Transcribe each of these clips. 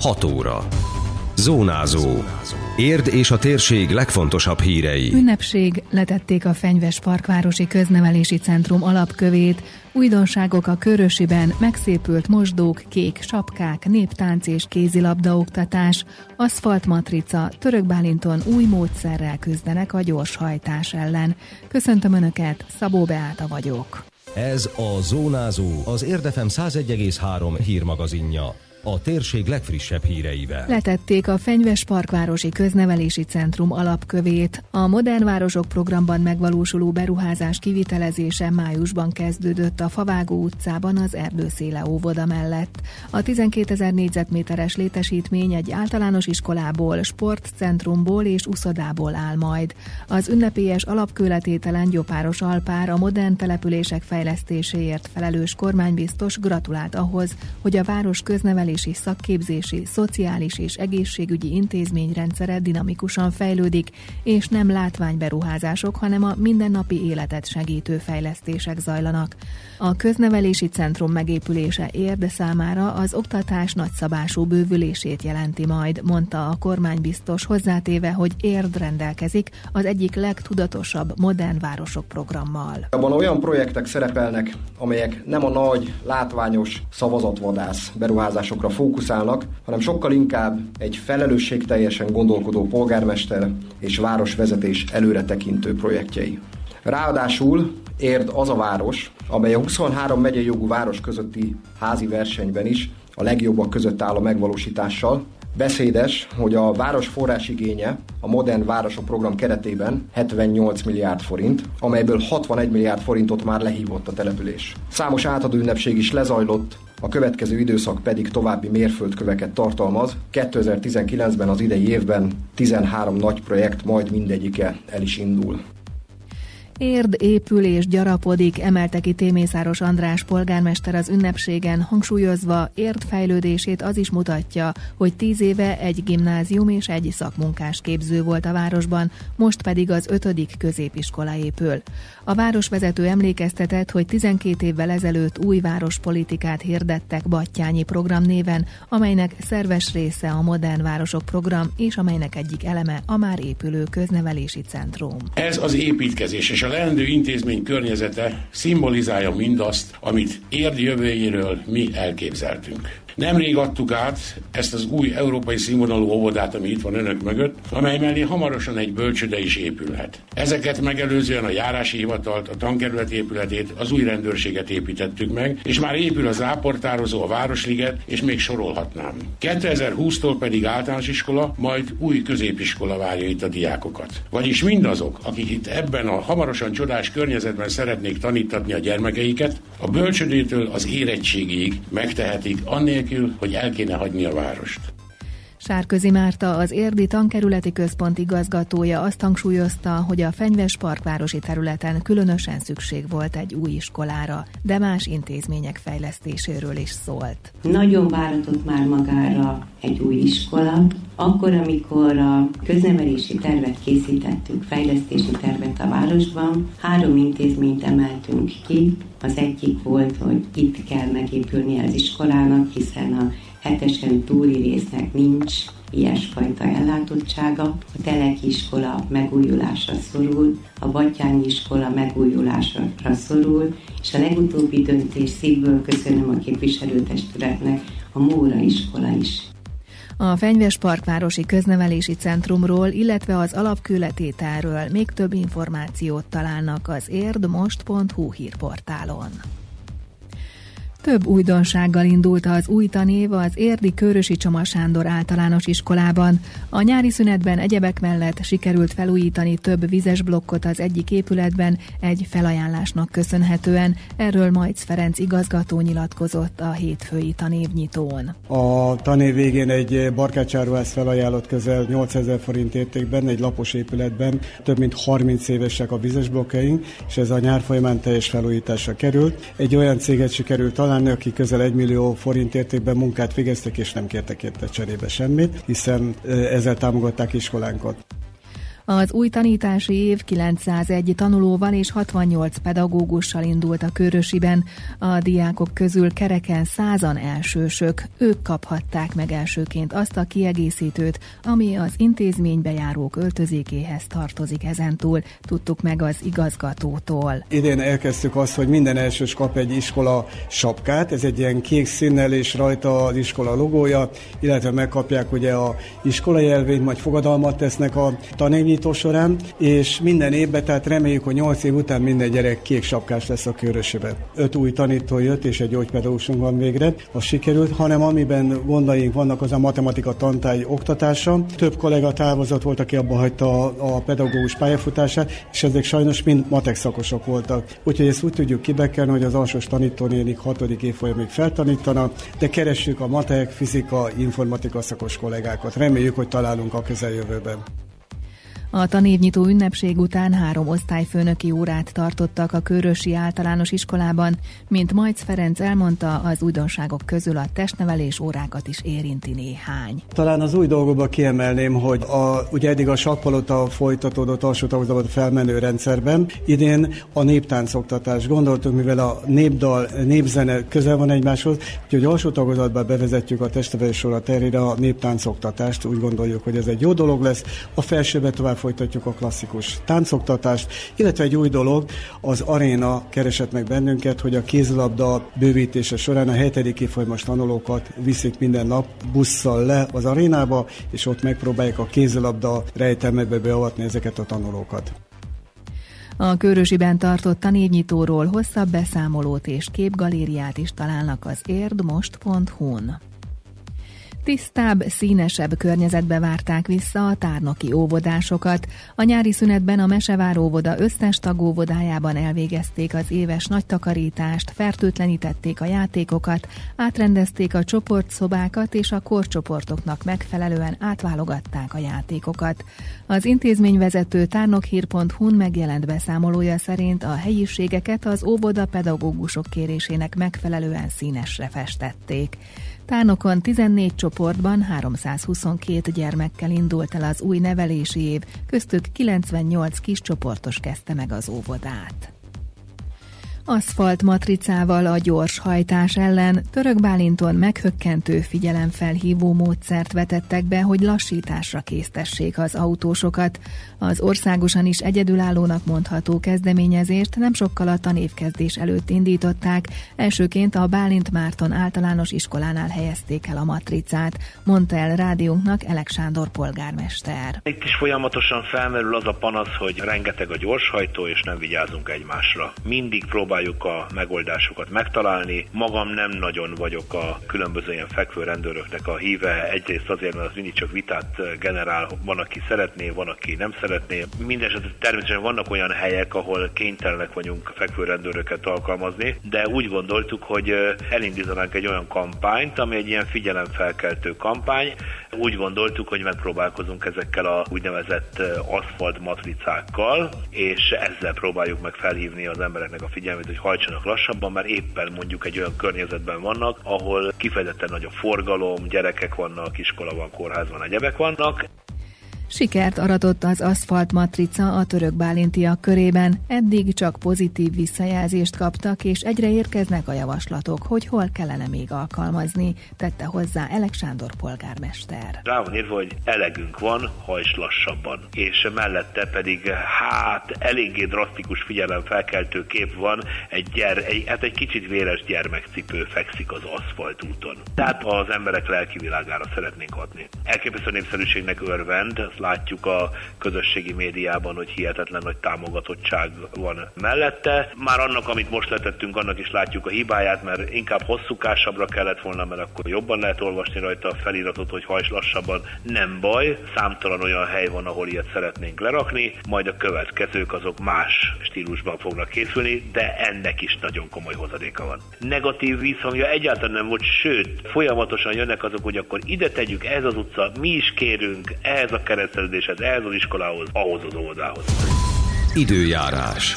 6 óra. Zónázó. Érd és a térség legfontosabb hírei. Ünnepség letették a Fenyves Parkvárosi Köznevelési Centrum alapkövét, újdonságok a körösiben, megszépült mosdók, kék sapkák, néptánc és kézilabdaoktatás, aszfaltmatrica, Török Bálinton új módszerrel küzdenek a gyorshajtás ellen. Köszöntöm Önöket, Szabó Beáta vagyok. Ez a Zónázó, az Érdefem 101,3 hírmagazinja a térség legfrissebb híreivel. Letették a Fenyves Parkvárosi Köznevelési Centrum alapkövét. A Modern Városok programban megvalósuló beruházás kivitelezése májusban kezdődött a Favágó utcában az Erdőszéle óvoda mellett. A 12 ezer négyzetméteres létesítmény egy általános iskolából, sportcentrumból és uszodából áll majd. Az ünnepélyes alapkőletételen Gyopáros Alpár a modern települések fejlesztéséért felelős kormánybiztos gratulált ahhoz, hogy a város köznevelési nevelési, szakképzési, szociális és egészségügyi intézményrendszere dinamikusan fejlődik, és nem látványberuházások, hanem a mindennapi életet segítő fejlesztések zajlanak. A köznevelési centrum megépülése érde számára az oktatás nagyszabású bővülését jelenti majd, mondta a kormánybiztos hozzátéve, hogy érd rendelkezik az egyik legtudatosabb modern városok programmal. Abban olyan projektek szerepelnek, amelyek nem a nagy, látványos szavazatvadász beruházásokra fókuszálnak, hanem sokkal inkább egy felelősségteljesen gondolkodó polgármester és városvezetés előretekintő projektjei. Ráadásul Érd az a város, amely a 23 megyei jogú város közötti házi versenyben is a legjobbak között áll a megvalósítással. Beszédes, hogy a város forrásigénye a Modern Városok program keretében 78 milliárd forint, amelyből 61 milliárd forintot már lehívott a település. Számos átadó ünnepség is lezajlott, a következő időszak pedig további mérföldköveket tartalmaz. 2019-ben az idei évben 13 nagy projekt majd mindegyike el is indul. Érd épül és gyarapodik, emelte ki Témészáros András polgármester az ünnepségen, hangsúlyozva Érd fejlődését az is mutatja, hogy tíz éve egy gimnázium és egy szakmunkás képző volt a városban, most pedig az ötödik középiskola épül. A városvezető emlékeztetett, hogy 12 évvel ezelőtt új várospolitikát hirdettek Battyányi program néven, amelynek szerves része a Modern Városok program, és amelynek egyik eleme a már épülő köznevelési centrum. Ez az építkezés és a leendő intézmény környezete szimbolizálja mindazt, amit érd jövőjéről mi elképzeltünk. Nemrég adtuk át ezt az új európai színvonalú óvodát, ami itt van önök mögött, amely mellé hamarosan egy bölcsöde is épülhet. Ezeket megelőzően a járási hivatalt, a tankerület épületét, az új rendőrséget építettük meg, és már épül az ráportározó, a Városliget, és még sorolhatnám. 2020-tól pedig általános iskola, majd új középiskola várja itt a diákokat. Vagyis mindazok, akik itt ebben a hamarosan csodás környezetben szeretnék tanítatni a gyermekeiket, a bölcsödétől az érettségig megtehetik, annélkül, anélkül, hogy el kéne hagyni a várost. Sárközi Márta, az Érdi Tankerületi Központ igazgatója azt hangsúlyozta, hogy a Fenyves Parkvárosi területen különösen szükség volt egy új iskolára, de más intézmények fejlesztéséről is szólt. Nagyon váratott már magára egy új iskola, akkor, amikor a köznevelési tervet készítettük, fejlesztési tervet a városban, három intézményt emeltünk ki. Az egyik volt, hogy itt kell megépülni az iskolának, hiszen a hetesen túli résznek nincs ilyesfajta ellátottsága. A Teleki iskola megújulásra szorul, a Batyányi iskola megújulásra szorul, és a legutóbbi döntés szívből köszönöm a képviselőtestületnek, a Móra iskola is. A Fenyves Parkvárosi Köznevelési Centrumról, illetve az alapkületételről még több információt találnak az érdmost.hu hírportálon. Több újdonsággal indult az új tanév az Érdi Körösi Csoma Sándor általános iskolában. A nyári szünetben egyebek mellett sikerült felújítani több vizes blokkot az egyik épületben egy felajánlásnak köszönhetően. Erről Majc Ferenc igazgató nyilatkozott a hétfői tanévnyitón. A tanév végén egy barkácsáruház felajánlott közel 8000 forint értékben, egy lapos épületben több mint 30 évesek a vizes blokkjaink, és ez a nyár folyamán teljes felújításra került. Egy olyan céget sikerült találni, találni, akik közel egy millió forint értékben munkát végeztek, és nem kértek érte cserébe semmit, hiszen ezzel támogatták iskolánkat. Az új tanítási év 901 tanulóval és 68 pedagógussal indult a Körösiben. A diákok közül kereken százan elsősök. Ők kaphatták meg elsőként azt a kiegészítőt, ami az intézménybe járók öltözékéhez tartozik ezentúl. Tudtuk meg az igazgatótól. Idén elkezdtük azt, hogy minden elsős kap egy iskola sapkát. Ez egy ilyen kék színnel és rajta az iskola logója, illetve megkapják ugye a iskola jelvényt, majd fogadalmat tesznek a tanévnyi nyitó során, és minden évben, tehát reméljük, hogy 8 év után minden gyerek kék sapkás lesz a körösében. Öt új tanító jött, és egy gyógypedagógusunk van végre, az sikerült, hanem amiben gondaink vannak, az a matematika tantárgy oktatása. Több kollega távozott volt, aki abba hagyta a, a pedagógus pályafutását, és ezek sajnos mind matek szakosok voltak. Úgyhogy ezt úgy tudjuk kibekelni, hogy az alsós tanítónénik hatodik évfolyamig feltanítanak, de keressük a matek, fizika, informatika szakos kollégákat. Reméljük, hogy találunk a közeljövőben. A tanévnyitó ünnepség után három osztályfőnöki órát tartottak a Körösi Általános Iskolában, mint Majc Ferenc elmondta, az újdonságok közül a testnevelés órákat is érinti néhány. Talán az új dolgokba kiemelném, hogy a, ugye eddig a sakkpalota folytatódott alsó felmenő rendszerben, idén a néptáncoktatás. Gondoltunk, mivel a népdal, népzene közel van egymáshoz, úgyhogy alsó tagozatban bevezetjük a testnevelés óra terére a néptáncoktatást. Úgy gondoljuk, hogy ez egy jó dolog lesz. A felsőbe tovább folytatjuk a klasszikus táncoktatást, illetve egy új dolog, az aréna keresett meg bennünket, hogy a kézilabda bővítése során a hetedik évfolyamos tanulókat viszik minden nap busszal le az arénába, és ott megpróbálják a kézilabda rejtelmekbe beavatni ezeket a tanulókat. A Körösiben tartott tanévnyitóról hosszabb beszámolót és képgalériát is találnak az érdmost.hu-n. Tisztább, színesebb környezetbe várták vissza a tárnoki óvodásokat. A nyári szünetben a Mesevár óvoda összes tagóvodájában elvégezték az éves nagy takarítást, fertőtlenítették a játékokat, átrendezték a csoportszobákat és a korcsoportoknak megfelelően átválogatták a játékokat. Az intézményvezető tárnokhír.hu-n megjelent beszámolója szerint a helyiségeket az óvoda pedagógusok kérésének megfelelően színesre festették. Tánokon 14 csoportban 322 gyermekkel indult el az új nevelési év, köztük 98 kis csoportos kezdte meg az óvodát. Aszfalt matricával a gyors hajtás ellen Török Bálinton meghökkentő figyelemfelhívó módszert vetettek be, hogy lassításra késztessék az autósokat. Az országosan is egyedülállónak mondható kezdeményezést nem sokkal a tanévkezdés előtt indították, elsőként a Bálint Márton általános iskolánál helyezték el a matricát, mondta el rádiónknak Elek Sándor polgármester. Itt is folyamatosan felmerül az a panasz, hogy rengeteg a gyorshajtó, és nem vigyázunk egymásra. Mindig próbál próbáljuk a megoldásokat megtalálni. Magam nem nagyon vagyok a különböző ilyen fekvő rendőröknek a híve. Egyrészt azért, mert az mindig csak vitát generál. Van, aki szeretné, van, aki nem szeretné. Mindenesetre természetesen vannak olyan helyek, ahol kénytelenek vagyunk fekvő rendőröket alkalmazni, de úgy gondoltuk, hogy elindítanánk egy olyan kampányt, ami egy ilyen figyelemfelkeltő kampány. Úgy gondoltuk, hogy megpróbálkozunk ezekkel a úgynevezett aszfalt matricákkal, és ezzel próbáljuk meg felhívni az embereknek a figyelmét, hogy hajtsanak lassabban, mert éppen mondjuk egy olyan környezetben vannak, ahol kifejezetten nagy a forgalom, gyerekek vannak, iskola van, kórház van, egyebek vannak. Sikert aratott az aszfalt matrica a török bálintiak körében, eddig csak pozitív visszajelzést kaptak, és egyre érkeznek a javaslatok, hogy hol kellene még alkalmazni, tette hozzá Elek Sándor polgármester. Rá van írva, hogy elegünk van, hajts lassabban, és mellette pedig hát eléggé drasztikus felkeltő kép van, egy, gyere, egy, hát egy kicsit véres gyermekcipő fekszik az aszfalt úton. Tehát az emberek lelki világára szeretnénk hatni. Elképesztő népszerűségnek örvend, látjuk a közösségi médiában, hogy hihetetlen nagy támogatottság van mellette. Már annak, amit most letettünk, annak is látjuk a hibáját, mert inkább hosszúkásabbra kellett volna, mert akkor jobban lehet olvasni rajta a feliratot, hogy hajts lassabban. Nem baj, számtalan olyan hely van, ahol ilyet szeretnénk lerakni, majd a következők azok más stílusban fognak készülni, de ennek is nagyon komoly hozadéka van. Negatív vízhangja egyáltalán nem volt, sőt, folyamatosan jönnek azok, hogy akkor ide tegyük, ez az utca, mi is kérünk, ehhez a kereszt szerződéshez, ehhez az iskolához, ahhoz az óvodához. Időjárás.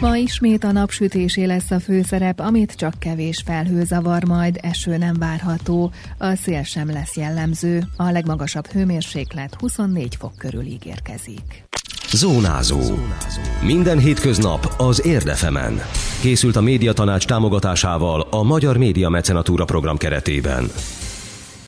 Ma ismét a napsütésé lesz a főszerep, amit csak kevés felhő zavar majd, eső nem várható, a szél sem lesz jellemző, a legmagasabb hőmérséklet 24 fok körül ígérkezik. Zónázó. Minden hétköznap az Érdefemen. Készült a Médiatanács támogatásával a Magyar Média Mecenatúra program keretében.